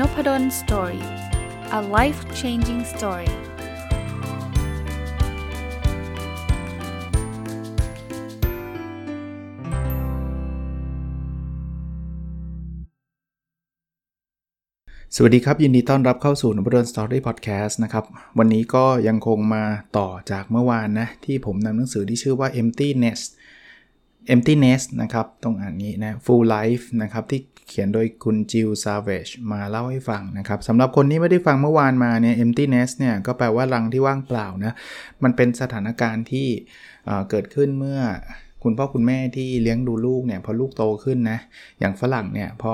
นบด น story a life changing story สวัสดีครับ ยินดีต้อนรับเข้าสู่นบดน story podcast นะครับ วันนี้ก็ยังคงมาต่อจากเมื่อวานนะ ที่ผมนำหนังสือที่ชื่อว่า Empty Nest Emptiness นะครับ ต้องอ่านนี้นะ Full Life นะครับ ที่ เขียนโดยคุณจิลซาเวชมาเล่าให้ฟังนะครับสำหรับคนที่ไม่ได้ฟังเมื่อวานมาเนี่ย emptiness เนี่ยก็แปลว่ารังที่ว่างเปล่านะ มันเป็นสถานการณ์ที่เกิดขึ้นเมื่อคุณพ่อคุณแม่ที่เลี้ยงดูลูกเนี่ยพอลูกโตขึ้นนะอย่างฝรั่งเนี่ยพอ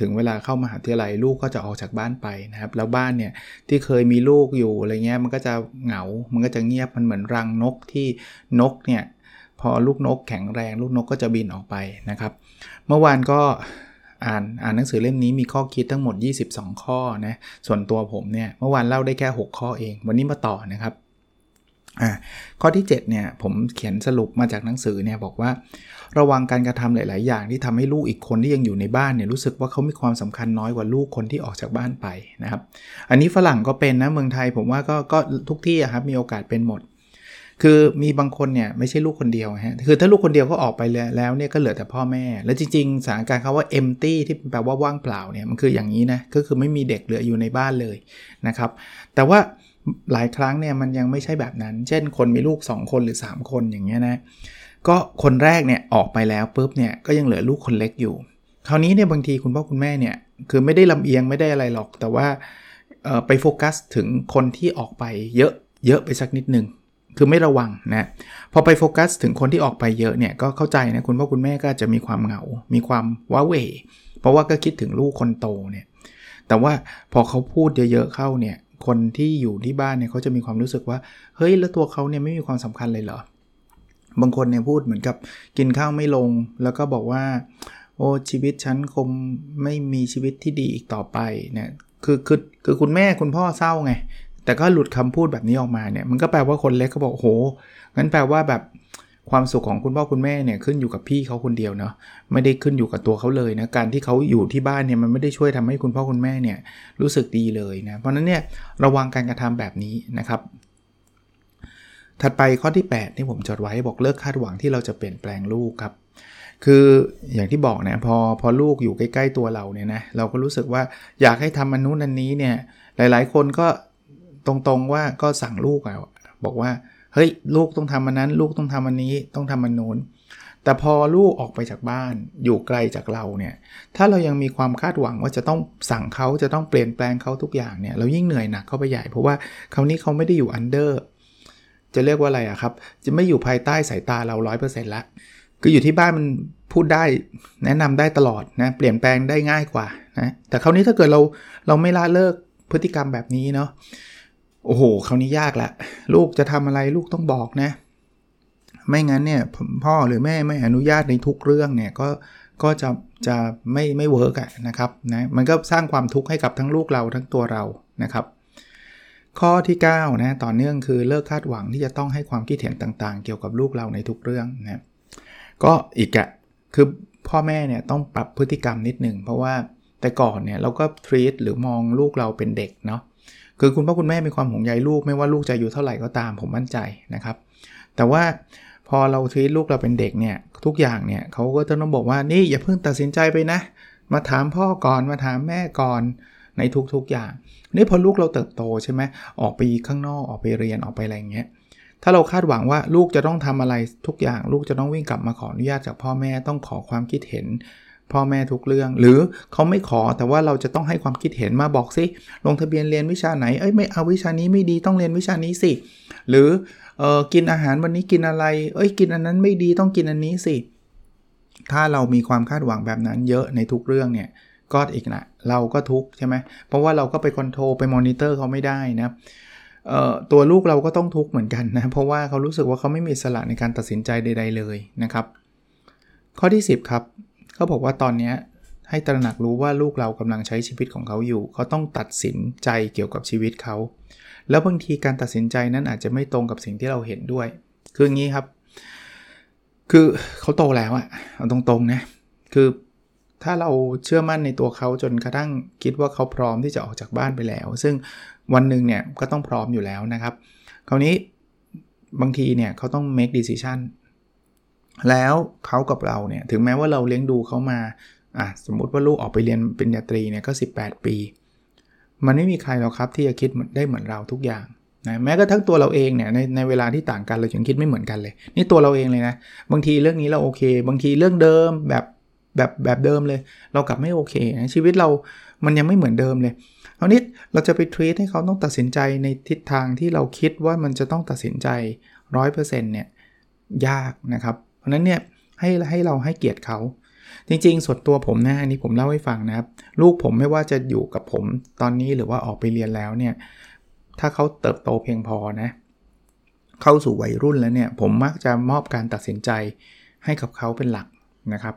ถึงเวลาเข้ามาหาวิทยาลัยลูกก็จะออกจากบ้านไปนะครับแล้วบ้านเนี่ยที่เคยมีลูกอยู่อะไรเงี้ยมันก็จะเหงา มันก็จะเงียบมันเหมือนรังนกที่นกเนี่ยพอลูกนกแข็งแรง ลูกนกก็จะบินออกไปนะครับ เมื่อวานก็ อ่านอ่านหนังสือเล่มนี้มีข้อคิดทั้งหมด 22 ข้อนะส่วนตัวผมเนี่ยเมื่อวานเล่าได้แค่ 6 ข้อเอง วันนี้มาต่อนะครับอ่าข้อที่7เนี่ยผมเขียนสรุปมาจากหนังสือเนี่ยบอกว่า ระวังการกระทำหลาย ๆ อย่างที่ทำให้ลูกอีกคนที่ยังอยู่ในบ้านเนี่ยรู้สึกว่าเขามีความสำคัญน้อยกว่าลูกคนที่ออกจากบ้านไปนะครับ อันนี้ฝรั่งก็เป็นนะเมืองไทยผมว่าก็ก็ทุกที่ครับมีโอกาสเป็นหมด คือมีบางคนเนี่ยไม่ใช่ลูกคนเดียวฮะ คือถ้าลูกคนเดียวก็ออกไปแล้วเนี่ยก็เหลือแต่พ่อแม่ แล้วจริงๆสถานการณ์คำว่า empty ที่แปลว่าว่างเปล่าเนี่ยมันคืออย่างนี้นะ ก็คือไม่มีเด็กเหลืออยู่ในบ้านเลยนะครับ แต่ว่าหลายครั้งเนี่ยมันยังไม่ใช่แบบนั้น เช่น คนมีลูก 2 คนหรือ 3 คนอย่างเงี้ยนะ ก็คนแรกเนี่ยออกไปแล้วปุ๊บเนี่ยก็ยังเหลือลูกคนเล็กอยู่ คราวนี้เนี่ยบางทีคุณพ่อคุณแม่เนี่ยคือไม่ได้ลำเอียงไม่ได้อะไรหรอก แต่ว่าไปโฟกัสถึงคนที่ออกไปเยอะเยอะไปสักนิดนึง คือไม่ระวังนะพอไปโฟกัสถึงคนที่ออกไปเยอะเนี่ยก็เข้าใจนะคุณพ่อคุณแม่ก็จะมีความเหงา มีความว้าเหวเพราะว่าก็คิดถึงลูกคนโตเนี่ยแต่ว่าพอเขาพูดเยอะๆเข้าเนี่ยคนที่อยู่ที่บ้านเนี่ยเขาจะมีความรู้สึกว่าเฮ้ยแล้วตัวเขาเนี่ยไม่มีความสำคัญเลยเหรอ บางคนเนี่ยพูดเหมือนกับกินข้าวไม่ลง แล้วก็บอกว่า โอ้ชีวิตฉันคงไม่มีชีวิตที่ดีอีกต่อไปเนี่ยคือคือคือคุณแม่คุณพ่อเศร้าไง แต่ก็หลุดคำพูดแบบนี้ออกมาเนี่ยมันก็แปลว่าคนเล็กก็บอกโหงั้นแปลว่าแบบความสุขของคุณพ่อคุณแม่เนี่ยขึ้นอยู่กับพี่เขาคนเดียวเนาะไม่ได้ขึ้นอยู่กับตัวเขาเลยนะการที่เขาอยู่ที่บ้านเนี่ยมันไม่ได้ช่วยทำให้คุณพ่อคุณแม่เนี่ยรู้สึกดีเลยนะเพราะนั้นเนี่ยระวังการกระทำแบบนี้นะครับ ถัดไปข้อที่8ที่ผมจดไว้บอกเลิกคาดหวังที่เราจะเปลี่ยนแปลงลูกครับคืออย่างที่บอกนะพอพอลูกอยู่ใกล้ ๆ ตัวเราเนี่ยนะเราก็รู้สึกว่าอยากให้ทำมันนู้นอันนี้เนี่ยหลาย ๆ คนก็ ตรงๆว่าก็สั่งลูกอะบอกว่า เฮ้ย ลูกต้องทำมันนั้น ลูกต้องทำอันนี้ต้องทำมันนู้นแต่พอลูกออกไปจากบ้านอยู่ไกลจากเราเนี่ยถ้าเรายังมีความคาดหวังว่าจะต้องสั่งเขาจะต้องเปลี่ยนแปลงเขาทุกอย่างเนี่ยเรายิ่งเหนื่อยหนักเข้าไปใหญ่เพราะว่าคราวนี้เขาไม่ได้อยู่ under จะเรียกว่าอะไรอะครับ จะไม่อยู่ภายใต้สายตาเรา 100%ละคืออยู่ที่บ้านมันพูดได้แนะนำได้ตลอดนะเปลี่ยนแปลงได้ง่ายกว่านะแต่คราวนี้ถ้าเกิดเราเราไม่ละเลิกพฤติกรรมแบบนี้เนาะ โอ้โหคราวนี้ยากละ ลูกจะทำอะไรลูกต้องบอกนะ ไม่งั้นเนี่ยพ่อหรือแม่ไม่อนุญาตในทุกเรื่องเนี่ยก็ก็จะจะไม่ไม่ work อะนะครับนะมันก็สร้างความทุกข์ให้กับทั้งลูกเราทั้งตัวเรานะครับ ข้อที่9นะต่อเนื่องคือเลิกคาดหวังที่จะต้องให้ความคิดเห็นต่างๆ เกี่ยวกับลูกเราในทุกเรื่องนะก็อีกอะคือพ่อแม่เนี่ยต้องปรับพฤติกรรมนิดหนึ่งเพราะว่าแต่ก่อนเนี่ยเราก็ทรีตหรือมองลูกเราเป็นเด็กเนาะ คือคุณพ่อคุณแม่มีความห่วงใยลูกไม่ว่าลูกจะอายุเท่าไหร่ก็ตามผมมั่นใจนะครับ แต่ว่าพอเราทีลูกเราเป็นเด็กเนี่ยทุกอย่างเนี่ยเขาก็จะต้องบอกว่านี่อย่าเพิ่งตัดสินใจไปนะ มาถามพ่อก่อนมาถามแม่ก่อนในทุกๆอย่าง นี่พอลูกเราเติบโตใช่ไหมออกไปข้างนอกออกไปเรียนออกไปอะไรอย่างเงี้ยถ้าเราคาดหวังว่าลูกจะต้องทำอะไรทุกอย่าง ลูกจะต้องวิ่งกลับมาขออนุญาตจากพ่อแม่ต้องขอความคิดเห็น พ่อแม่ทุกเรื่อง หรือเขาไม่ขอแต่ว่าเราจะต้องให้ความคิดเห็นมาบอกสิลงทะเบียนเรียนวิชาไหนเอ้ยไม่เอาวิชานี้ไม่ดีต้องเรียนวิชานี้สิ หรือเออกินอาหารวันนี้กินอะไร เอ้ยกินอันนั้นไม่ดีต้องกินอันนี้สิ ถ้าเรามีความคาดหวังแบบนั้นเยอะในทุกเรื่องเนี่ยก็อีกนะเราก็ทุกใช่ไหมเพราะว่าเราก็ไปคอนโทรลไปมอนิเตอร์เขาไม่ได้นะตัวลูกเราก็ต้องทุกข์เหมือนกันนะ เพราะว่าเขารู้สึกว่าเขาไม่มีสละในการตัดสินใจใด ๆเลยนะครับ ข้อที่ 10 ครับ เขาบอกว่าตอนนี้ให้ตระหนักรู้ว่าลูกเรากำลังใช้ชีวิตของเขาอยู่ เขาต้องตัดสินใจเกี่ยวกับชีวิตเขา แล้วบางทีการตัดสินใจนั้นอาจจะไม่ตรงกับสิ่งที่เราเห็นด้วย คืออย่างนี้ครับ คือเขาโตแล้วอะเอาตรงๆนะ คือถ้าเราเชื่อมั่นในตัวเขาจนกระทั่งคิดว่าเขาพร้อมที่จะออกจากบ้านไปแล้ว ซึ่งวันหนึ่งเนี่ยก็ต้องพร้อมอยู่แล้วนะครับ คราวนี้บางทีเนี่ยเขาต้อง make decision แล้วเขากับเราเนี่ยถึงแม้ว่าเราเลี้ยงดูเขามาอะสมมุติว่าลูกออกไปเรียนปริญญาตรีเนี่ยก็ 18 ปี มันไม่มีใครหรอกครับที่จะคิดได้เหมือนเราทุกอย่างนะแม้กระทั่งตัวเราเองเนี่ยในในเวลาที่ต่างกันเรายังคิดไม่เหมือนกันเลย นี่ตัวเราเองเลยนะบางทีเรื่องนี้เราโอเค บางทีเรื่องเดิมแบบแบบแบบเดิมเลย เรากลับไม่โอเคนะชีวิตเรามันยังไม่เหมือนเดิมเลยคราวนี้เราจะไปทรีตให้เขาต้องตัดสินใจในทิศทางที่เราคิดว่ามันจะต้องตัดสินใจ 100%เนี่ยยากนะครับ เพราะนั้นเนี่ยให้ให้เราให้เกียรติเขา จริงๆส่วนตัวผมนะอันนี้ผมเล่าให้ฟังนะครับ ลูกผมไม่ว่าจะอยู่กับผมตอนนี้หรือว่าออกไปเรียนแล้วเนี่ยถ้าเขาเติบโตเพียงพอนะเข้าสู่วัยรุ่นแล้วเนี่ยผมมักจะมอบการตัดสินใจให้กับเขาเป็นหลักนะครับ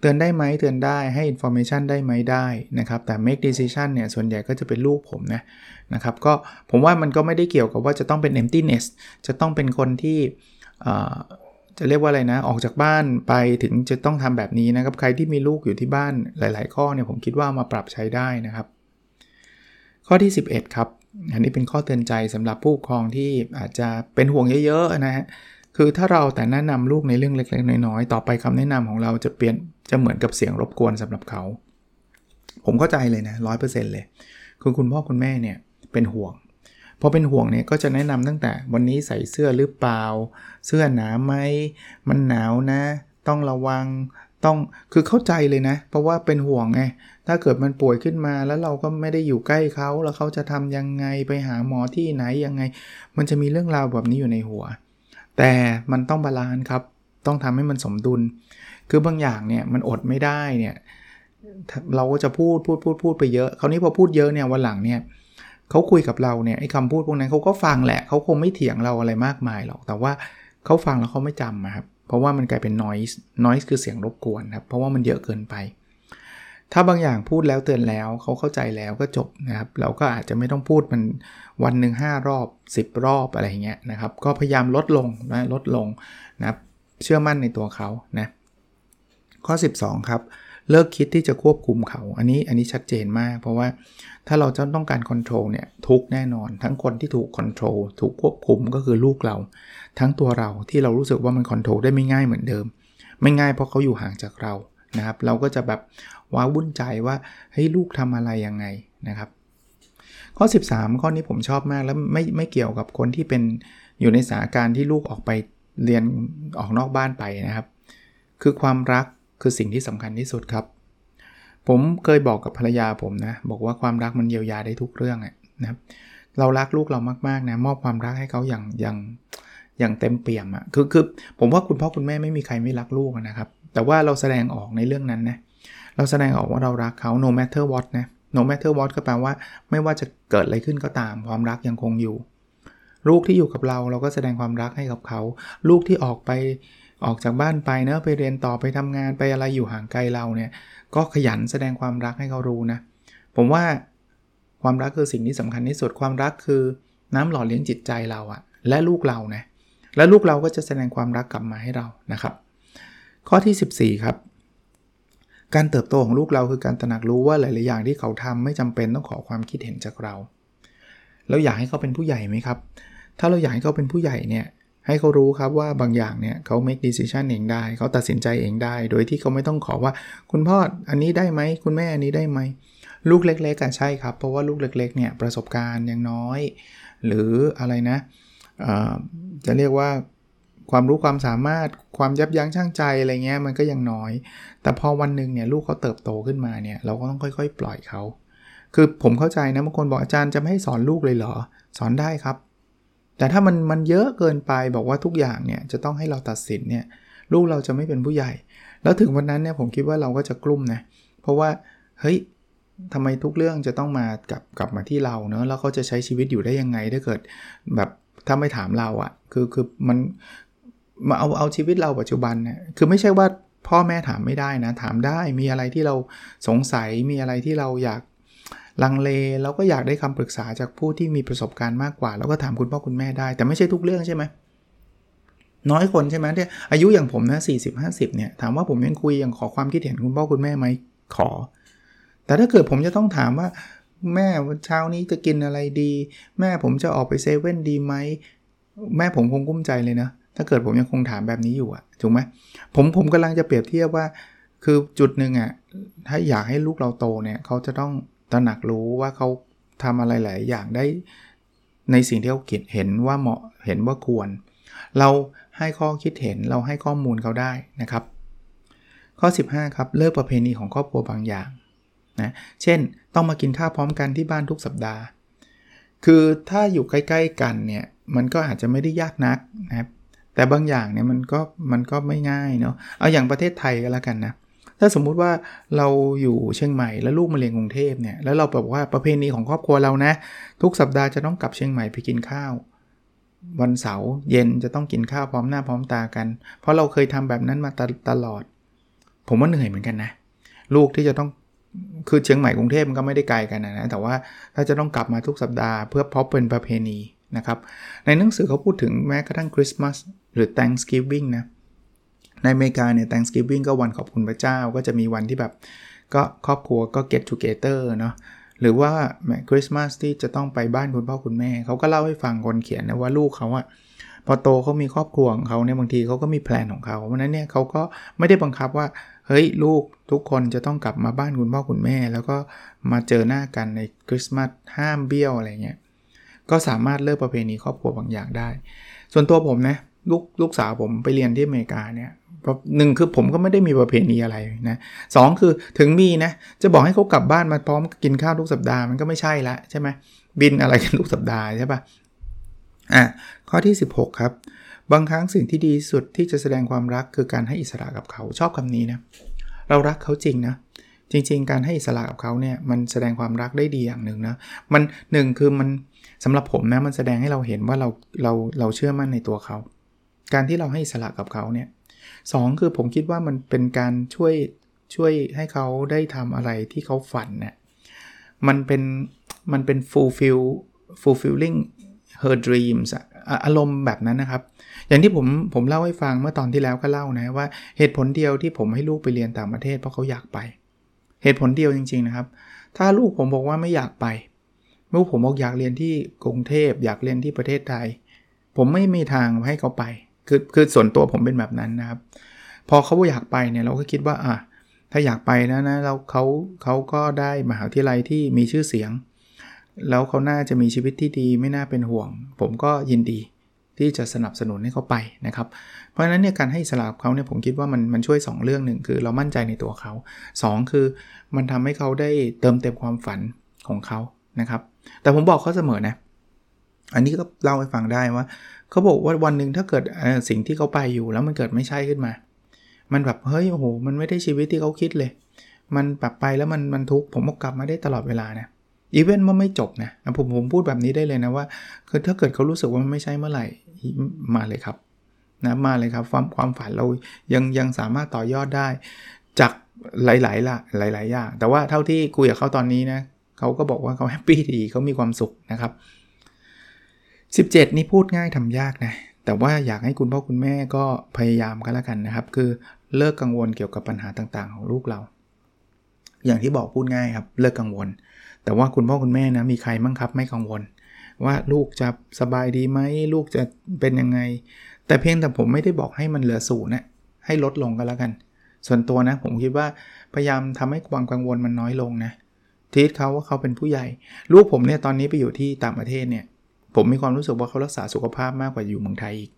เตือนได้ไหมเตือนได้ให้ information ได้ไหมได้นะครับ แต่ make decision เนี่ยส่วนใหญ่ก็จะเป็นลูกผมนะนะครับก็ผมว่ามันก็ไม่ได้เกี่ยวกับว่าจะต้องเป็น empty nest จะต้องเป็นคนที่ จะเรียกว่าอะไรนะ ออกจากบ้านไปถึงจะต้องทำแบบนี้นะครับ ใครที่มีลูกอยู่ที่บ้านหลาย ๆ ข้อเนี่ยผมคิดว่ามาปรับใช้ได้นะครับ ข้อที่ 11 ครับ อันนี้เป็นข้อเตือนใจสำหรับผู้ปกครองที่อาจจะเป็นห่วงเยอะ ๆ นะฮะ คือถ้าเราแต่แนะนำลูกในเรื่องเล็ก ๆ น้อย ๆ ต่อไปคำแนะนำของเราจะเปลี่ยนจะเหมือนกับเสียงรบกวนสำหรับเขา ผมเข้าใจเลยนะร้อยเปอร์เซ็นต์เลย คือคุณพ่อคุณแม่เนี่ยเป็นห่วง พอเป็นห่วงเนี่ยก็จะแนะนำตั้งแต่วันนี้ใส่เสื้อหรือเปล่า เสื้อหนาไหมมันหนาวนะ ต้องระวังต้องคือเข้าใจเลยนะ เพราะว่าเป็นห่วงไงถ้าเกิดมันป่วยขึ้นมาแล้วเราก็ไม่ได้อยู่ใกล้เขาแล้วเขาจะทำยังไงไปหาหมอที่ไหนยังไง มันจะมีเรื่องราวแบบนี้อยู่ในหัว แต่มันต้อง balance ครับ ต้องทำให้มันสมดุล คือบางอย่างเนี่ยมันอดไม่ได้เนี่ยเราก็จะพูดพูดพูดพูดไปเยอะ คราวนี้พอพูดเยอะเนี่ยวันหลังเนี่ย เขาคุยกับเราเนี่ยไอ้คำพูดพวกนั้นเขาก็ฟังแหละเขาคงไม่เถียงเราอะไรมากมายหรอก แต่ว่าเขาฟังแล้วเขาไม่จำครับ เพราะว่ามันกลายเป็น noise noise คือเสียงรบกวนครับ เพราะว่ามันเยอะเกินไป ถ้าบางอย่างพูดแล้วเตือนแล้วเขาเข้าใจแล้วก็จบนะครับ เราก็อาจจะไม่ต้องพูดมันวันหนึ่ง5 รอบ 10 รอบอะไรเงี้ยนะครับ ก็พยายามลดลงนะลดลงนะครับเชื่อมั่นในตัวเขานะข้อ 12 ครับ เลิกคิดที่จะควบคุมเขา อันนี้อันนี้ชัดเจนมาก เพราะว่า ถ้าเราจะต้องการ control เนี่ยทุกข์แน่นอน ทั้งคนที่ถูก control ถูกควบคุมก็คือลูกเรา ทั้งตัวเราที่เรารู้สึกว่ามัน control ได้ไม่ง่ายเหมือนเดิม ไม่ง่ายเพราะเขาอยู่ห่างจากเรานะครับ เราก็จะแบบว้าวุ่นใจว่าเฮ้ยลูกทำอะไรยังไงนะครับ ข้อ 13 ข้อนี้ผมชอบมากแล้วไม่ไม่เกี่ยวกับคนที่เป็นอยู่ในสถานการณ์ที่ลูกออกไปเรียนออกนอกบ้านไปนะครับ คือความรักคือสิ่งที่สำคัญที่สุดครับ ผมเคยบอกกับภรรยาผมนะ บอกว่าความรักมันเยียวยาได้ทุกเรื่องนะครับเรารักลูกเรามากๆนะมอบความรักให้เขาอย่างอย่างอย่างเต็มเปี่ยมอะ่ะคือคือผมว่าคุณพ่อคุณแม่ไม่มีใครไม่รักลูกนะครับ แต่ว่าเราแสดงออกในเรื่องนั้นนะเราแสดงออกว่าเรารักเขา no matter what นะ no matter what ก็แปลว่า ไม่ว่าจะเกิดอะไรขึ้นก็ตาม ความรักยังคงอยู่ ลูกที่อยู่กับเราเราก็แสดงความรักให้กับเขา ลูกที่ออกไปออกจากบ้านไปเนะไปเรียนต่อไปทำงานไปอะไรอยู่ห่างไกลเราเนี่ย ก็ขยันแสดงความรักให้เขารู้นะ ผมว่าความรักคือสิ่งที่สำคัญที่สุด ความรักคือน้ำหล่อเลี้ยงจิตใจเราอะและลูกเรานะและลูกเราก็จะแสดงความรักกลับมาให้เรานะครับ ข้อที่ 14 ครับ การเติบโตของลูกเราคือการตระหนักรู้ว่าหลาย ๆ อย่างที่เขาทำไม่จำเป็นต้องขอความคิดเห็นจากเราเราอยากให้เขาเป็นผู้ใหญ่ไหมครับ ถ้าเราอยากให้เขาเป็นผู้ใหญ่เนี่ย ให้เขารู้ครับว่าบางอย่างเนี่ยเขา make decision เองได้ เขาตัดสินใจเองได้ โดยที่เขาไม่ต้องขอว่า คุณพ่ออันนี้ได้ไหมคุณแม่อันนี้ได้ไหมลูกเล็กๆกันใช่ครับ เพราะว่าลูกเล็กๆเนี่ยประสบการณ์ยังน้อย หรืออะไรนะจะเรียกว่าความรู้ความสามารถความยับยั้งชั่งใจอะไรเงี้ยมันก็ยังน้อย แต่พอวันหนึ่งเนี่ยลูกเขาเติบโตขึ้นมาเนี่ยเราก็ต้องค่อย ๆ ปล่อยเขาคือผมเข้าใจนะบางคนบอกอาจารย์จะไม่ให้สอนลูกเลยเหรอ สอนได้ครับ แต่ถ้ามันมันเยอะเกินไปบอกว่าทุกอย่างเนี่ยจะต้องให้เราตัดสินเนี่ยลูกเราจะไม่เป็นผู้ใหญ่ แล้วถึงวันนั้นเนี่ยผมคิดว่าเราก็จะกลุ้มนะเพราะว่าเฮ้ยทำไมทุกเรื่องจะต้องมากลับกลับมาที่เราเนะแล้วเขาจะใช้ชีวิตอยู่ได้ยังไงถ้าเกิดแบบถ้าไม่ถามเราอะ่ะคือคือมันมาเอาเอาชีวิตเราปัจจุบันเนี่ยคือไม่ใช่ว่าพ่อแม่ถามไม่ได้นะ ถามได้มีอะไรที่เราสงสัยมีอะไรที่เราอยาก ลังเลเราก็อยากได้คำปรึกษาจากผู้ที่มีประสบการณ์มากกว่า แล้วก็ถามคุณพ่อคุณแม่ได้ แต่ไม่ใช่ทุกเรื่องใช่ไหมน้อยคนใช่ไหมที่อายุอย่างผมนะสี่สิบห้าสิบเนี่ยถามว่าผมยังคุยยังขอความคิดเห็นคุณพ่อคุณแม่ไหมขอ แต่ถ้าเกิดผมจะต้องถามว่า แม่เช้านี้จะกินอะไรดี แม่ผมจะออกไปเซเว่นดีไหมแม่ผมคงกุ้มใจเลยนะถ้าเกิดผมยังคงถามแบบนี้อยู่อะถูกไหมผมผมกำลังจะเปรียบเทียบว่า คือจุดหนึ่งอะถ้าอยากให้ลูกเราโตเนี่ยเขาจะต้อง ตระหนักรู้ว่าเขาทำอะไรหลายอย่างได้ ในสิ่งที่เขาเห็นว่าเหมาะเห็นว่าควร เราให้ข้อคิดเห็นเราให้ข้อมูลเขาได้นะครับ ข้อ 15 ครับเลิกประเพณีของครอบครัวบางอย่างนะเช่นต้องมากินข้าวพร้อมกันที่บ้านทุกสัปดาห์ คือถ้าอยู่ใกล้ๆกันเนี่ยมันก็อาจจะไม่ได้ยากนักนะครับแต่บางอย่างเนี่ยมันก็มันก็ไม่ง่ายเนาะเอาอย่างประเทศไทยก็แล้วกันนะ ถ้าสมมุติว่าเราอยู่เชียงใหม่แล้วลูกมาเรียนกรุงเทพเนี่ยแล้วเราแบอกว่าประเพณีของครอบครัวเรานะ ทุกสัปดาห์จะต้องกลับเชียงใหม่ไปกินข้าว วันเสาร์เย็นจะต้องกินข้าวพร้อมหน้าพร้อมตากัน เพราะเราเคยทำแบบนั้นมาตตลอด ผมว่าเหนื่อยเหมือนกันนะ ลูกที่จะต้องคือเชียงใหม่กรุงเทพมันก็ไม่ได้ไกลกันนะแต่ว่าถ้าจะต้องกลับมาทุกสัปดาห์เพื่อพบเป็นประเพณีนะครับในหนังสือเขาพูดถึงแม้กระทั่งคริสต์มาสหรือ Thanksgiving นะ ในอเมริกาเนี่ย Thanksgiving ก็วันขอบคุณพระเจ้า ก็จะมีวันที่แบบก็ครอบครัวก็ get together เนาะหรือว่าคริสต์มาสที่จะต้องไปบ้านคุณพ่อคุณแม่ เขาก็เล่าให้ฟังคนเขียนนะว่าลูกเขาอะพอโตเขามีครอบครัวของเขาเนี่ยบางทีเขาก็มีแพลนของเขาเพราะนั้นเนี่ยเขาก็ไม่ได้บังคับว่าเฮ้ยลูกทุกคนจะต้องกลับมาบ้านคุณพ่อคุณแม่ แล้วก็มาเจอหน้ากันในคริสต์มาสห้ามเบี้ยวอะไรเงี้ยก็สามารถเลิกประเพณีครอบครัวบางอย่างได้ ส่วนตัวผมนะลูกลูกสาวผมไปเรียนที่อเมริกาเนี่ย หนึ่งคือผมก็ไม่ได้มีประเพณีอะไรนะสองคือถึงมีนะจะบอกให้เขากลับบ้านมาพร้อมกินข้าวทุกสัปดาห์มันก็ไม่ใช่ละใช่ไหมบินอะไรกันทุกสัปดาห์ใช่ปะอะข้อที่ 16 ครับ บางครั้งสิ่งที่ดีสุดที่จะแสดงความรักคือการให้อิสระกับเขาชอบคำนี้นะเรารักเขาจริงนะจริง ๆ การให้อิสระกับเขาเนี่ยมันแสดงความรักได้ดีอย่างหนึ่งนะมันหนึ่งคือมันสำหรับผมนะมันแสดงให้เราเห็นว่าเราเราเราเชื่อมั่นในตัวเขา การที่เราให้อิสระกับเขาเนี่ย สคือผมคิดว่ามันเป็นการช่วยช่วยให้เขาได้ทำอะไรที่เขาฝันเนี่ยมันเป็นมันเป็น fulfill fulfilling her dreams อารมณ์แบบนั้นนะครับ อย่างที่ผมผมเล่าให้ฟังเมื่อตอนที่แล้วก็เล่านะว่าเหตุผลเดียวที่ผมให้ลูกไปเรียนต่างประเทศเพราะเขาอยากไป เหตุผลเดียวจริง ๆนะครับ ถ้าลูกผมบอกว่าไม่อยากไปลูกผมบอกอยากเรียนที่กรุงเทพอยากเรียนที่ประเทศไทย ผมไม่มีทางให้เขาไป คือคือส่วนตัวผมเป็นแบบนั้นนะครับ พอเขาอยากไปเนี่ยเราก็คิดว่าอะถ้าอยากไปนะนะเราเขาเขาก็ได้มหาวิทยาลัยที่มีชื่อเสียง แล้วเขาน่าจะมีชีวิตที่ดีไม่น่าเป็นห่วง ผมก็ยินดีที่จะสนับสนุนให้เขาไปนะครับ เพราะฉะนั้นเนี่ยการให้สลับเขาเนี่ยผมคิดว่ามันมันช่วย 2 เรื่องหนึ่งคือเรามั่นใจในตัวเขา 2 คือมันทำให้เขาได้เติมเต็มความฝันของเขานะครับ แต่ผมบอกเขาเสมอนะ อันนี้ก็เล่าให้ฟังได้ว่าเขาบอกว่าวันหนึ่งถ้าเกิดสิ่งที่เขาไปอยู่แล้วมันเกิดไม่ใช่ขึ้นมา มันแบบเฮ้ยโอ้โหมันไม่ได้ชีวิตที่เขาคิดเลย มันแบบไปแล้วมันมันทุกข์ผมก็กลับมาได้ตลอดเวลานะอีเวนต์มันไม่จบนะผมผมพูดแบบนี้ได้เลยนะว่าคือถ้าเกิดเขารู้สึกว่ามันไม่ใช่เมื่อไหร่มาเลยครับนะมาเลยครับความความฝันเรายังยังสามารถต่อยอดได้ จากหลายๆละหลายๆอย่างแต่ว่าเท่าที่คุยกับเขาตอนนี้นะเขาก็บอกว่าเขา happy ดีเขามีความสุขนะครับ 17 นี่พูดง่ายทำยากนะ แต่ว่าอยากให้คุณพ่อคุณแม่ก็พยายามกันแล้วกันนะครับ คือเลิกกังวลเกี่ยวกับปัญหาต่างๆ ของลูกเรา อย่างที่บอกพูดง่ายครับ เลิกกังวล แต่ว่าคุณพ่อคุณแม่นะมีใครมั่งครับไม่กังวล ว่าลูกจะสบายดีไหมลูกจะเป็นยังไง แต่เพียงแต่ผมไม่ได้บอกให้มันเหลือศูนย์นะให้ลดลงก็แล้วกัน ส่วนตัวนะผมคิดว่าพยายามทำให้ความกังวลมันน้อยลงนะทีทเขาว่าเขาเป็นผู้ใหญ่ ลูกผมเนี่ยตอนนี้ไปอยู่ที่ต่างประเทศเนี่ย ผมมีความรู้สึกว่าเขารักษาสุขภาพมากกว่าอยู่เมืองไทยอีก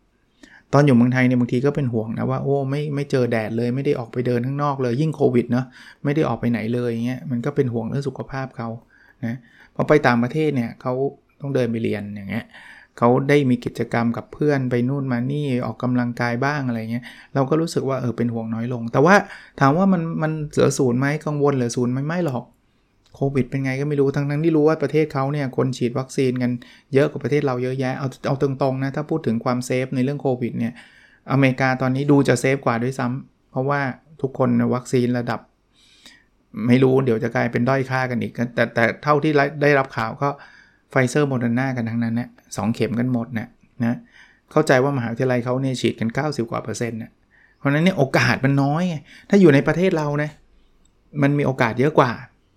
ตอนอยู่เมืองไทยเนี่ยบางทีก็เป็นห่วงนะว่าโอ้ไม่ไม่เจอแดดเลยไม่ได้ออกไปเดินข้างนอกเลยยิ่งโควิดเนาะไม่ได้ออกไปไหนเลยเงี้ยมันก็เป็นห่วงเรื่องสุขภาพเขานะพอไปต่างประเทศเนี่ยเขาต้องเดินไปเรียนอย่างเงี้ยเขาได้มีกิจกรรมกับเพื่อนไปนู่นมานี่ออกกำลังกายบ้างอะไรเงี้ยเราก็รู้สึกว่าเออเป็นห่วงน้อยลง แต่ว่าถามว่ามันมันเหลือศูนย์ไหมกังวลเหลือศูนย์ไหมไม่หรอก โควิดเป็นไงก็ไม่รู้ทั้งทั้งที่รู้ว่าประเทศเขาเนี่ยคนฉีดวัคซีนกันเยอะกว่าประเทศเราเยอะแยะเอาเอาตรงๆนะถ้าพูดถึงความ safe ในเรื่องโควิดเนี่ยอเมริกาตอนนี้ดูจะ safe กว่าด้วยซ้ำเพราะว่าทุกคนวัคซีนระดับ ไม่รู้เดี๋ยวจะกลายเป็นด้อยค่ากันอีก แต่แต่เท่าที่ได้รับข่าวก็ไฟเซอร์โมเดอร์นากันทั้งนั้นนะสองเข็มกันหมดนะนะเข้าใจว่ามหาวิทยาลัยเขาเนี่ยฉีดกัน 90 กว่าเปอร์เซ็นต์นะเพราะนั้นเนี่ยโอกาสมันน้อย ถ้าอยู่ในประเทศเรานะมันมีโอกาสเยอะกว่า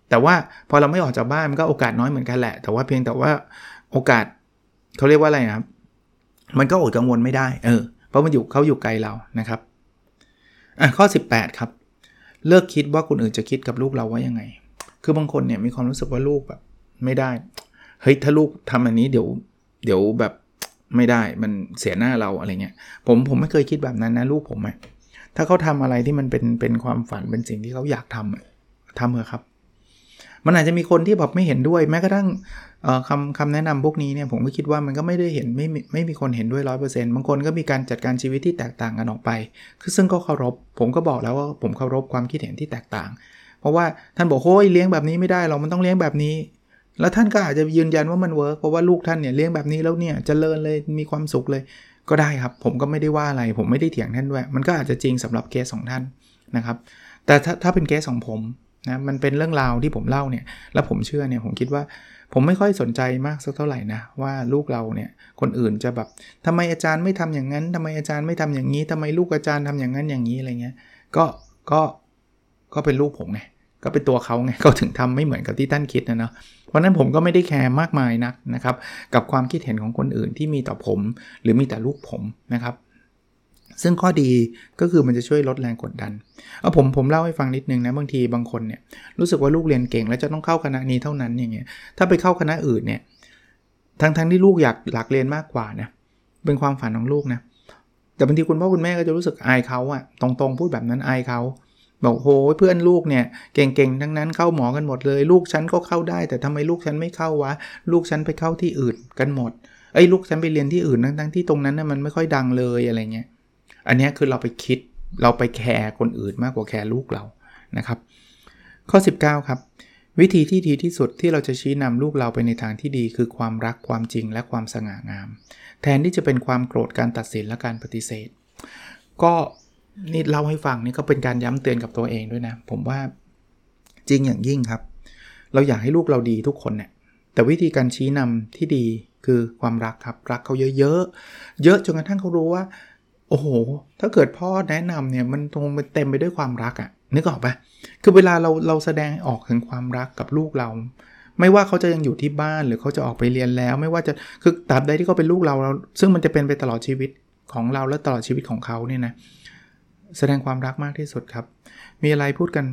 แต่ว่าพอเราไม่ออกจากบ้านมันก็โอกาสน้อยเหมือนกันแหละ แต่ว่าเพียงแต่ว่าโอกาสเขาเรียกว่าอะไรนะครับ มันก็อดกังวลไม่ได้ เออ เพราะมันอยู่เขาอยู่ไกลเรานะครับ อะข้อ 18 ครับ เลิกคิดว่าคนอื่นจะคิดกับลูกเราว่ายังไง คือบางคนเนี่ยมีความรู้สึกว่าลูกแบบ ไม่ได้ เฮ้ยถ้าลูกทำอันนี้เดี๋ยวเดี๋ยวแบบไม่ได้มันเสียหน้าเราอะไรเงี้ย ผมผมไม่เคยคิดแบบนั้นนะลูกผมอะถ้าเขาทำอะไรที่มันเป็นเป็นความฝันเป็นสิ่งที่เขาอยากทำทำเถอะครับ มันอาจจะมีคนที่แบบไม่เห็นด้วยแม้กระทั่งคำคำแนะนำพวกนี้เนี่ยผมก็คิดว่ามันก็ไม่ได้เห็นไม่ไม่มีคนเห็นด้วยร้อยเปอร์เซ็นต์บางคนก็มีการจัดการชีวิตที่แตกต่างกันออกไป คือซึ่งก็เคารพ ผมก็บอกแล้วว่าผมเคารพความคิดเห็นที่แตกต่าง เพราะว่าท่านบอกโอ้ยเลี้ยงแบบนี้ไม่ได้เรามันต้องเลี้ยงแบบนี้ แล้วท่านก็อาจจะยืนยันว่ามัน work เพราะว่าลูกท่านเนี่ยเลี้ยงแบบนี้แล้วเนี่ยจเจริญเลยมีความสุขเลย ก็ได้ครับ ผมก็ไม่ได้ว่าอะไร ผมไม่ได้เถียงท่านด้วย มันก็อาจจะจริงสำหรับเคสของท่านนะครับ แต่ถ้าถ้าเป็นเคสของผม นะมันเป็นเรื่องราวที่ผมเล่าเนี่ยแล้วผมเชื่อเนี่ยผมคิดว่าผมไม่ค่อยสนใจมากสักเท่าไหร่นะว่าลูกเราเนี่ยคนอื่นจะแบบทำไมอาจารย์ไม่ทำอย่างนั้นทำไมอาจารย์ไม่ทำอย่างนี้ทำไมลูกอาจารย์ทำอย่างนั้นอย่างนี้อะไรเงี้ยก็ก็ก็เป็นลูกผมไงก็เป็นตัวเขาไงเขาถึงทำไม่เหมือนกับที่ท่านคิดนะเนาะเพราะนั้นผมก็ไม่ได้แคร์มากมายนักนะครับ กับความคิดเห็นของคนอื่นที่มีต่อผม หรือมีแต่ลูกผมนะครับ ซึ่งข้อดีก็คือมันจะช่วยลดแรงกดดัน เอาผมผมเล่าให้ฟังนิดนึงนะบางทีบางคนเนี่ยรู้สึกว่าลูกเรียนเก่ง แล้วจะต้องเข้าคณะนี้เท่านั้นอย่างเงี้ยถ้าไปเข้าคณะอื่นเนี่ยทั้งทั้งที่ลูกอยากหลักเรียนมากกว่านะเป็นความฝันของลูกนะแต่บางทีคุณพ่อคุณแม่ก็จะรู้สึกอายเขาอะตรงๆ พูดแบบนั้นอายเขาบอกโหเพื่อนลูกเนี่ยเก่งๆทั้งนั้นเข้าหมอกันหมดเลย ลูกฉันก็เข้าได้ แต่ทำไมลูกฉันไม่เข้าวะลูกฉันไปเข้าที่อื่นกันหมดไอ้ลูกฉันไปเรียนที่อื่นทั้งๆที่ตรงนั้นน่ะมันไม่ค่อยดังเลยอะไรเงี้ย อันนี้คือเราไปคิดเราไปแคร์คนอื่นมากกว่าแคร์ลูกเรานะครับ ข้อ 19 ครับ วิธีที่ดีที่สุดที่เราจะชี้นำลูกเราไปในทางที่ดี คือความรักความจริงและความสง่างาม แทนที่จะเป็นความโกรธการตัดสินและการปฏิเสธ ก็นี่เล่าให้ฟังนี่ก็เป็นการย้ำเตือนกับตัวเองด้วยนะ ผมว่าจริงอย่างยิ่งครับ เราอยากให้ลูกเราดีทุกคนเนี่ยแต่วิธีการชี้นำที่ดีคือความรักครับ รักเขาเยอะๆ เยอะจนกระทั่งเขารู้ว่า โอ้โห ถ้าเกิดพ่อแนะนำเนี่ยมันคงเป็นเต็มไปด้วยความรักอะ่ะนึกออกปะคือเวลาเราเราแสดงออกถึงความรักกับลูกเรา ไม่ว่าเขาจะยังอยู่ที่บ้านหรือเขาจะออกไปเรียนแล้ว ไม่ว่าจะคือตราบใดที่เขาเป็นลูกเราเรา ซึ่งมันจะเป็นไปตลอดชีวิตของเราและตลอดชีวิตของเขาเนี่ยนะแสดงความรักมากที่สุดครับ มีอะไรพูดกัน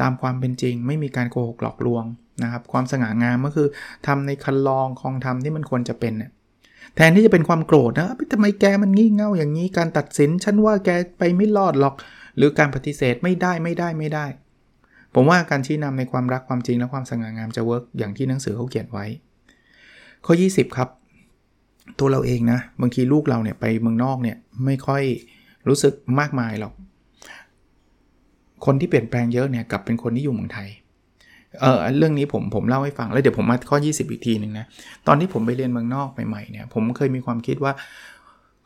ตามความเป็นจริง ไม่มีการโกหกหลอกลวงนะครับ ความสง่างามก็คือทำในคันลองของทำที่มันควรจะเป็นเนี่ย แทนที่จะเป็นความโกรธนะทำไมแกมันงี่เง่าอย่างนี้การตัดสินฉันว่าแกไปไม่รอดหรอก หรือการปฏิเสธไม่ได้ไม่ได้ไม่ได้ ผมว่าการชี้นำในความรักความจริงและความสง่างามจะเวิร์กอย่างที่หนังสือเขาเขียนไว้ ข้อ 20 ครับ ตัวเราเองนะ บางทีลูกเราเนี่ยไปเมืองนอกเนี่ยไม่ค่อยรู้สึกมากมายหรอก คนที่เปลี่ยนแปลงเยอะเนี่ยกลับเป็นคนที่อยู่เมืองไทย เออเรื่องนี้ผมผมเล่าให้ฟัง แล้วเดี๋ยวผมมาข้อ 20 อีกทีหนึ่งนะ ตอนที่ผมไปเรียนเมืองนอกใหม่ๆเนี่ย ผมเคยมีความคิดว่า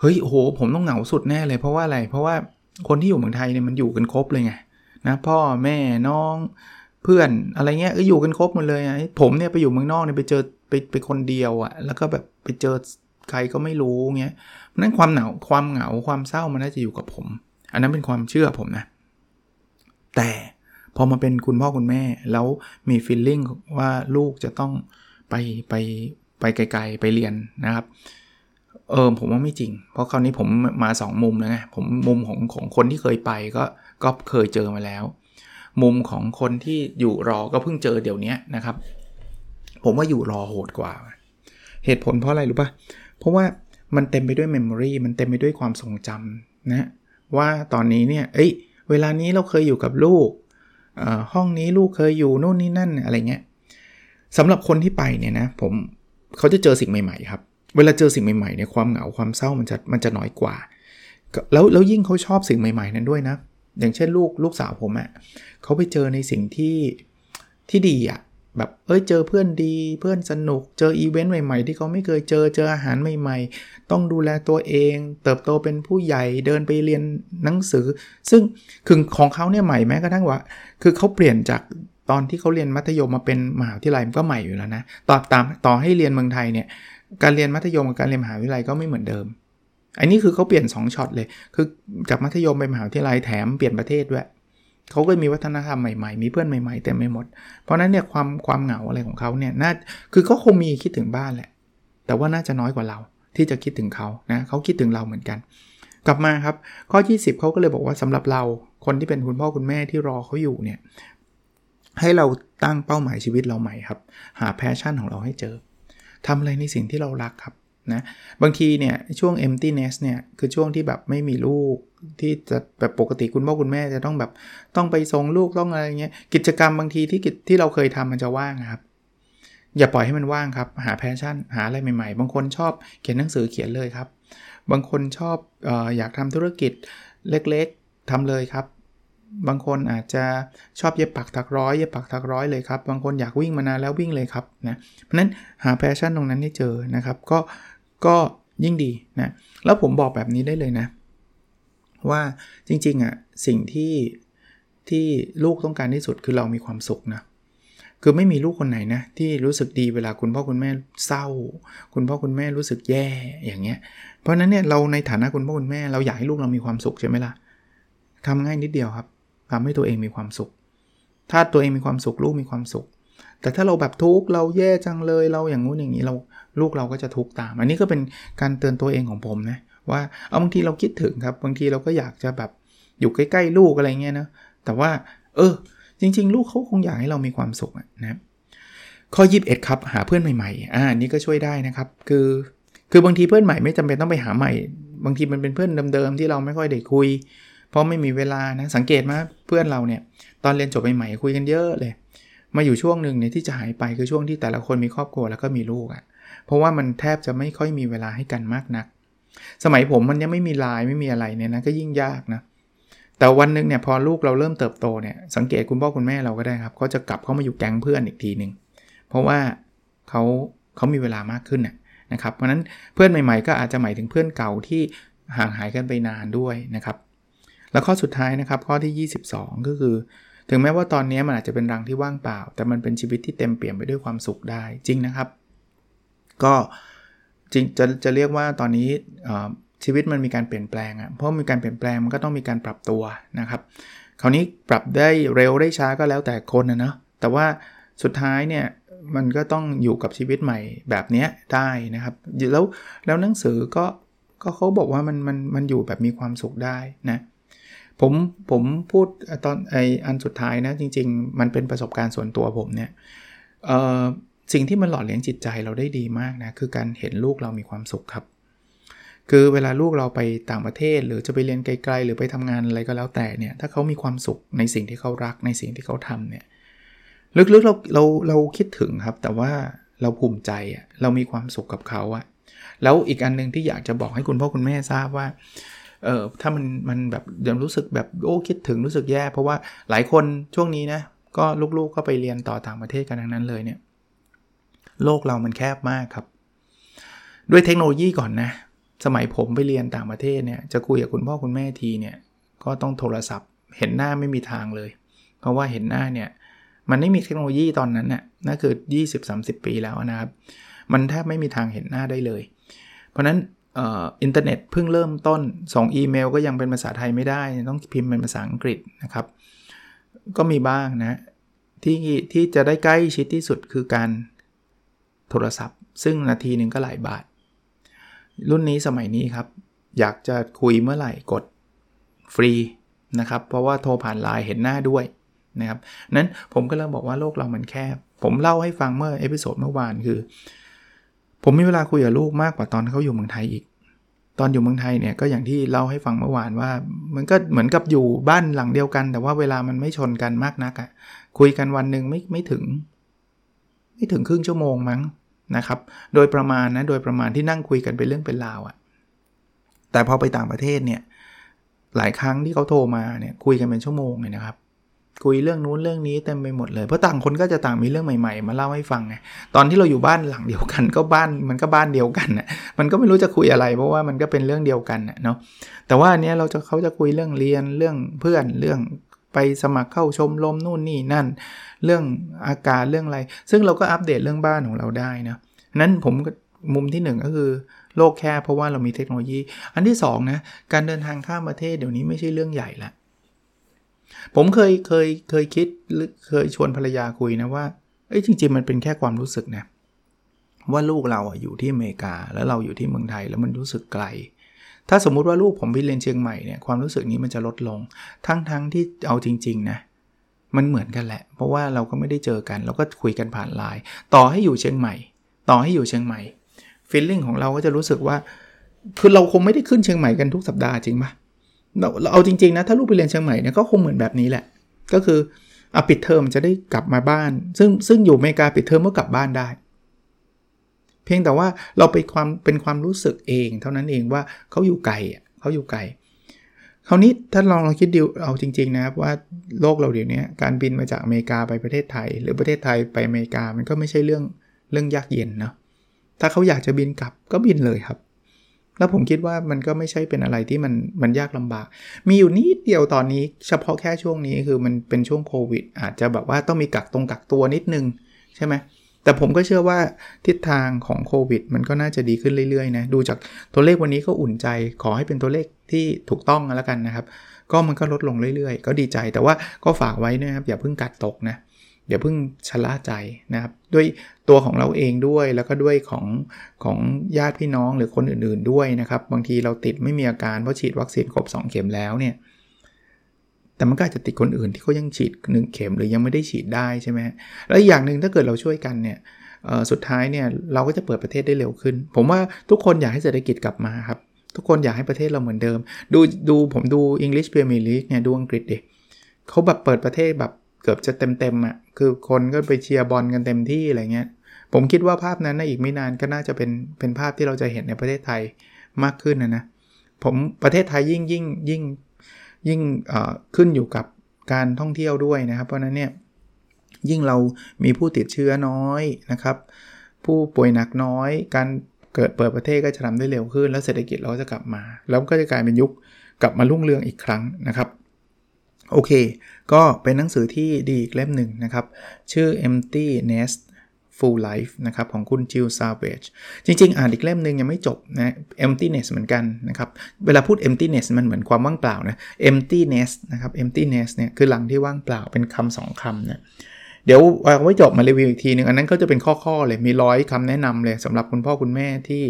เฮ้ยโห ผมต้องเหงาสุดแน่เลย เพราะว่าอะไร เพราะว่าคนที่อยู่เมืองไทยเนี่ยมันอยู่กันครบเลยไงนะพ่อแม่น้องเพื่อนอะไรเงี้ยก็อยู่กันครบหมดเลยผมเนี่ยไปอยู่เมืองนอกเนี่ยไปเจอไปไปคนเดียวอะ่ะ แล้วก็แบบไปเจอใครก็ไม่รู้เงี้ยนั้นความเหงาความเหงาความเศร้ามันน่าจะอยู่กับผม อันนั้นเป็นความเชื่อผมนะ แต่ พอมาเป็นคุณพ่อคุณแม่ แล้วมีฟีลลิ่งว่าลูกจะต้องไปไปไปไกลๆไปเรียนนะครับเออผมว่าไม่จริง เพราะคราวนี้ผมมา 2 มุมแล้วไงผมมุมของของคนที่เคยไปก็ก็เคยเจอมาแล้ว มุมของคนที่อยู่รอก็เพิ่งเจอเดี๋ยวนี้นะครับ ผมว่าอยู่รอโหดกว่า เหตุผลเพราะอะไรรู้ปะเพราะว่ามันเต็มไปด้วย memory มันเต็มไปด้วยความทรงจำนะว่าตอนนี้เนี่ยเอ้ยเวลานี้เราเคยอยู่กับลูก ห้องนี้ลูกเคยอยู่นู่นนี่นั่นอะไรเงี้ยสำหรับคนที่ไปเนี่ยนะผมเขาจะเจอสิ่งใหม่ ๆ ครับ เวลาเจอสิ่งใหม่ๆเนี่ยความเหงาความเศร้ามันจะมันจะน้อยกว่า แล้วแล้วยิ่งเขาชอบสิ่งใหม่ ๆ นั้นด้วยนะ อย่างเช่นลูกลูกสาวผมอะ่ะเขาไปเจอในสิ่งที่ที่ดีอะ่ะ แบบเอ้ยเจอเพื่อนดีเพื่อนสนุกเจออีเวนต์ใหม่ ๆ ที่เขาไม่เคยเจอเจออาหารใหม่ ๆ ต้องดูแลตัวเอง เติบโตเป็นผู้ใหญ่เดินไปเรียนหนังสือ ซึ่งคือของเขาเนี่ยใหม่แม้กระทั่งว่า คือเขาเปลี่ยนจากตอนที่เขาเรียนมัธยมมาเป็นมหาวิทยาลัยมันก็ใหม่อยู่แล้วนะต่อตามต่อให้เรียนเมืองไทยเนี่ยการเรียนมัธยมกับการเรียนมหาวิทยาลัยก็ไม่เหมือนเดิมอันนี้คือเขาเปลี่ยน2ช็อตเลย คือจากมัธยมไปมหาวิทยาลัยแถมเปลี่ยนประเทศด้วย เขาก็มีวัฒนธรรมใหม่ๆ มีเพื่อนใหม่ๆเต็มไปหมด เพราะนั้นเนี่ยความความเหงาอะไรของเขาเนี่ยน่าคือเขาคงมีคิดถึงบ้านแหละ แต่ว่าน่าจะน้อยกว่าเราที่จะคิดถึงเขานะเขาคิดถึงเราเหมือนกัน กลับมาครับ ข้อ 20เขาก็เลยบอกว่าสำหรับเราคนที่เป็นคุณพ่อคุณแม่ที่รอเขาอยู่เนี่ยให้เราตั้งเป้าหมายชีวิตเราใหม่ครับ หา passion ของเราให้เจอทำอะไรในสิ่งที่เรารักครับนะบางทีเนี่ยช่วง emptiness เนี่ยคือช่วงที่แบบไม่มีลูก ที่จะแบบปกติคุณพ่อคุณแม่จะต้องแบบต้องไปส่งลูกต้องอะไรเงี้ยกิจกรรมบางทีที่ที่เราเคยทำมันจะว่างครับ อย่าปล่อยให้มันว่างครับ หา passion หาอะไรใหม่ๆ บางคนชอบเขียนหนังสือเขียนเลยครับ บางคนชอบออยากทำธุรกิจเล็กๆทำเลยครับ บางคนอาจจะชอบเย็บปักถักร้อยเย็บปักถักร้อยเลยครับ บางคนอยากวิ่งมานานแล้ววิ่งเลยครับนะเพราะนั้นหาแพชชั่นตรงนั้นให้เจอนะครับ ก็ก็ยิ่งดีนะแล้วผมบอกแบบนี้ได้เลยนะ ว่าจริงๆอะ่ะสิ่งที่ที่ลูกต้องการที่สุดคือเรามีความสุขนะคือไม่มีลูกคนไหนนะที่รู้สึกดีเวลาคุณพ่อคุณแม่เศร้า คุณพ่อคุณแม่รู้สึกแย่อย่างเงี้ย เพราะนั้นเนี่ยเราในฐานะคุณพ่อคุณแม่เราอยากให้ลูกเรามีความสุขใช่ไหมล่ะทำง่ายนิดเดียวครับทำให้ตัวเองมีความสุข ถ้าตัวเองมีความสุขลูกมีความสุข แต่ถ้าเราแบบทุกข์เราแย่จังเลยเราอย่างงู้นอย่างนี้เราลูกเราก็จะทุกข์ตาม อันนี้ก็เป็นการเตือนตัวเองของผมนะ ว่าเอาบางทีเราคิดถึงครับ บางทีเราก็อยากจะแบบอยู่ใกล้ๆลูกอะไรเงี้ยนะแต่ว่า เออ จริง ๆ ลูกเขาคงอยากให้เรามีความสุขนะข้อ 21 ครับ หาเพื่อนใหม่ๆ อ่านี่ก็ช่วยได้นะครับ คือ คือบางทีเพื่อนใหม่ไม่จำเป็นต้องไปหาใหม่ บางทีมันเป็นเพื่อนเดิมๆ ที่เราไม่ค่อยได้คุย เพราะไม่มีเวลานะ สังเกตมาเพื่อนเราเนี่ย ตอนเรียนจบใหม่ๆ คุยกันเยอะเลย มาอยู่ช่วงหนึ่งเนี่ยที่จะหายไปคือช่วงที่แต่ละคนมีครอบครัวแล้วก็มีลูกอะ่ะ เพราะว่ามันแทบจะไม่ค่อยมีเวลาให้กันมากนัก สมัยผมมันยังไม่มีไลน์ไม่มีอะไรเนี่ยนะก็ยิ่งยากนะ แต่วันนึงเนี่ยพอลูกเราเริ่มเติบโตเนี่ยสังเกตคุณพ่อคุณแม่เราก็ได้ครับเขาจะกลับเข้ามาอยู่แก๊งเพื่อนอีกทีหนึ่งเพราะว่าเขาเขามีเวลามากขึ้นนะครับเพราะนั้นเพื่อนใหม่ๆ ก็อาจจะหมายถึงเพื่อนเก่าที่ห่างหายกันไปนานด้วยนะครับ แล้วข้อสุดท้ายนะครับข้อที่ 22 ก็คือ ถึงแม้ว่าตอนนี้มันอาจจะเป็นรังที่ว่างเปล่า แต่มันเป็นชีวิตที่เต็มเปี่ยมไปด้วยความสุขได้จริงนะครับ ก็ จริงจะจะเรียกว่าตอนนี้ชีวิตมันมีการเปลี่ยนแปลงอะ่ะเพราะมีการเปลี่ยนแปลงมันก็ต้องมีการปรับตัวนะครับ คราวนี้ปรับได้เร็วได้ช้าก็แล้วแต่คนนะเนาะแต่ว่าสุดท้ายเนี่ยมันก็ต้องอยู่กับชีวิตใหม่แบบนี้ได้นะครับ แล้วแล้วหนังสือก็ก็เขาบอกว่ามันมันมันอยู่แบบมีความสุขได้นะผมผมพูดตอนไออันสุดท้ายนะจริง ๆ มันเป็นประสบการณ์ส่วนตัวผมเนี่ยเอ่อ สิ่งที่มันหล่อเลี้ยงจิตใจเราได้ดีมากนะคือการเห็นลูกเรามีความสุขครับ คือเวลาลูกเราไปต่างประเทศ หรือจะไปเรียนไกลๆ หรือไปทำงานอะไรก็แล้วแต่เนี่ยถ้าเขามีความสุขในสิ่งที่เขารักในสิ่งที่เขาทำเนี่ยลึกๆเราเราเราคิดถึงครับ แต่ว่าเราภูมิใจอะเรามีความสุขกับเขาอะแล้วอีกอันนึงที่อยากจะบอกให้คุณพ่อคุณแม่ทราบว่าเออถ้ามันมันแบบยังรู้สึกแบบโอ้คิดถึงรู้สึกแย่ เพราะว่าหลายคนช่วงนี้นะก็ลูกๆก็ไปเรียนต่อต่างประเทศกันทั้งนั้นเลยเนี่ย โลกเรามันแคบมากครับ ด้วยเทคโนโลยีก่อนนะ สมัยผมไปเรียนต่างประเทศเนี่ยจะคุยกับคุณพ่อคุณแม่ทีเนี่ยก็ต้องโทรศัพท์ เห็นหน้าไม่มีทางเลย เพราะว่าเห็นหน้าเนี่ยมันไม่มีเทคโนโลยีตอนนั้นน่ะนั่นคือ 20-30 ปีแล้วนะครับ มันแทบไม่มีทางเห็นหน้าได้เลย เพราะนั้นอินเทอร์เน็ตเพิ่งเริ่มต้นส่งอีเมลก็ยังเป็นภาษาไทยไม่ได้ ต้องพิมพ์เป็นภาษาอังกฤษนะครับ ก็มีบ้างนะ ที่ที่จะได้ใกล้ชิดที่สุดคือการ โทรศัพท์ ซึ่งนาทีหนึ่งก็หลายบาท รุ่นนี้สมัยนี้ครับ อยากจะคุยเมื่อไหร่กดฟรีนะครับ เพราะว่าโทรผ่านไลน์เห็นหน้าด้วยนะครับนั้นผมก็เริ่มบอกว่าโลกเรามันแคบ ผมเล่าให้ฟังเมื่อ episode เมื่อวานคือ ผมมีเวลาคุยกับลูกมากกว่าตอนเขาอยู่เมืองไทยอีก ตอนอยู่เมืองไทยเนี่ยก็อย่างที่เล่าให้ฟังเมื่อวานว่า มันก็เหมือนกับอยู่บ้านหลังเดียวกัน แต่ว่าเวลามันไม่ชนกันมากนักอะคุยกันวันหนึ่งไม่ไม่ถึง ไม่ถึงครึ่งชั่วโมงมั้ง นะครับ โดยประมาณนะโดยประมาณที่นั่งคุยกันเป็นเรื่องเป็นราวอะแต่พอไปต่างประเทศเนี่ยหลายครั้งที่เขาโทรมาเนี่ยคุยกันเป็นชั่วโมงเลยนะครับ คุยเรื่องนู้นเรื่องนี้เต็มไปหมดเลย เพราะต่างคนก็จะต่างมีเรื่องใหม่ๆ มาเล่าให้ฟังไงตอนที่เราอยู่บ้านหลังเดียวกันก็บ้านมันก็บ้านเดียวกันนะมันก็ไม่รู้จะคุยอะไร เพราะว่ามันก็เป็นเรื่องเดียวกันเนาะแต่ว่าอันนี้เราจะเขาจะคุยเรื่องเรียนเรื่องเพื่อนเรื่อง ไปสมัครเข้าชมรมนู่นนี่นั่น เรื่องอากาศเรื่องอะไร ซึ่งเราก็อัปเดตเรื่องบ้านของเราได้นะนั้นผมมุมที่ 1 ก็คือโลกแค่เพราะว่าเรามีเทคโนโลยี อันที่2นะการเดินทางข้ามประเทศเดี๋ยวนี้ไม่ใช่เรื่องใหญ่ละผมเคยเคยเคยคิดหรือเคยชวนภรรยาคุยนะว่าเอ้ยจริง ๆ มันเป็นแค่ความรู้สึกนะว่าลูกเราอะอยู่ที่อเมริกา แล้วเราอยู่ที่เมืองไทยแล้วมันรู้สึกไกล ถ้าสมมุติว่าลูกผมไปเรียนเชียงใหม่เนี่ยความรู้สึกนี้มันจะลดลง ทั้งๆทที่เอาจริงๆนะมันเหมือนกันแหละ เพราะว่าเราก็ไม่ได้เจอกัน เราก็คุยกันผ่านไลน์ต่อให้อยู่เชียงใหม่ ต่อให้อยู่เชียงใหม่ฟีลลิ่งของเราก็จะรู้สึกว่า คือเราคงไม่ได้ขึ้นเชียงใหม่กันทุกสัปดาห์จริงปะเราเอาจริงๆนะถ้าลูกไปเรียนเชียงใหม่เนี่ยก็คงเหมือนแบบนี้แหละ ก็คืออาปิดเทอมจะได้กลับมาบ้าน ซึ่งซึ่งอยู่อเมริกาปิดเทอมก็กลับบ้านได้ เพียงแต่ว่าเราไปความเป็นความรู้สึกเอง เท่านั้นเองว่าเขาอยู่ไกลเขาอยู่ไกลคราวนี้ถ้าลองลองคิดดูเอาจริง ๆ นะครับว่าโลกเราเดี๋ยวนี้การบินมาจากอเมริกาไปประเทศไทย หรือประเทศไทยไปอเมริกามันก็ไม่ใช่เรื่องเรื่องยากเย็นเนาะถ้าเขาอยากจะบินกลับก็บินเลยครับ แล้วผมคิดว่ามันก็ไม่ใช่เป็นอะไรที่มันมันยากลำบาก มีอยู่นิดเดียวตอนนี้เฉพาะแค่ช่วงนี้คือมันเป็นช่วงโควิด อาจจะแบบว่าต้องมีกักตรงกักตัวนิดนึงใช่ไหม แต่ผมก็เชื่อว่าทิศทางของโควิด มันก็น่าจะดีขึ้นเรื่อยๆนะดูจากตัวเลขวันนี้ก็อุ่นใจ ขอให้เป็นตัวเลขที่ถูกต้องแล้วกันนะครับ ก็มันก็ลดลงเรื่อยๆ ก็ดีใจแต่ว่าก็ฝากไว้นะครับอย่าเพิ่งกัดตกนะอย่าเพิ่งชะล่าใจนะครับด้วยตัวของเราเองด้วยแล้วก็ด้วยของของญาติพี่น้องหรือคนอื่นๆด้วยนะครับ บางทีเราติดไม่มีอาการเพราะฉีดวัคซีนครบ 2 เข็มแล้วเนี่ย แต่มันก็อาจจะติดคนอื่นที่เขายังฉีดหนึ่งเข็มหรือยังไม่ได้ฉีดได้ใช่ไหมแล้วอย่างหนึ่งถ้าเกิดเราช่วยกันเนี่ยสุดท้ายเนี่ยเราก็จะเปิดประเทศได้เร็วขึ้น ผมว่าทุกคนอยากให้เศรษฐกิจกลับมาครับ ทุกคนอยากให้ประเทศเราเหมือนเดิม ดูดูผมดู English Premier League เนี่ยดูอังกฤษดิเขาแบบเปิดประเทศแบบเกือบจะเต็มเต็มอะคือคนก็ไปเชียร์บอลกันเต็มที่อะไรเงี้ยผมคิดว่าภาพนั้นนะอีกไม่นานก็น่าจะเป็นเป็นภาพที่เราจะเห็นในประเทศไทยมากขึ้นนะนะผมประเทศไทยยิ่งยิ่งยิ่ง ยิ่งขึ้นอยู่กับการท่องเที่ยวด้วยนะครับ เพราะนั้นเนี่ยยิ่งเรามีผู้ติดเชื้อน้อยนะครับ ผู้ป่วยหนักน้อย การเกิดเปิดประเทศก็จะทำได้เร็วขึ้น แล้วเศรษฐกิจเราก็จะกลับมา แล้วก็จะกลายเป็นยุคกลับมารุ่งเรืองอีกครั้งนะครับโอเค ก็เป็นหนังสือที่ดีอีกเล่มหนึ่งนะครับ ชื่อ Empty Nest Full Life นะครับของคุณจิลซาเวจจริง ๆ อ่านอีกเล่มหนึ่งยังไม่จบนะ Emptiness เหมือนกันนะครับ เวลาพูด Emptiness มันเหมือนความว่างเปล่านะ Emptiness นะครับ Emptiness เนี่ยคือหลังที่ว่างเปล่าเป็นคำสองคำเนี่ยเดี๋ยวเอาไว้จบมารีวิวอีกทีนึง อันนั้นก็จะเป็นข้อๆเลยมีร้อยคำแนะนำเลยสำหรับคุณพ่อคุณแม่ที่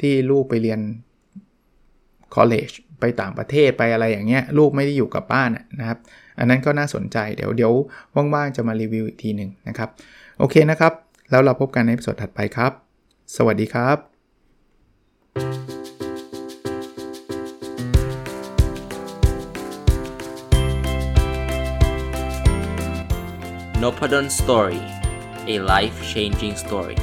ที่ลูกไปเรียน college ไปต่างประเทศไปอะไรอย่างเงี้ยลูกไม่ได้อยู่กับบ้านนะครับ อันนั้นก็น่าสนใจเดี๋ยวเดี๋ยวว่างๆจะมารีวิวอีกทีหนึ่งนะครับ โอเคนะครับ แล้วเราพบกันในสดถัดไปครับ สวัสดีครับ n o p a d o n Story a life changing story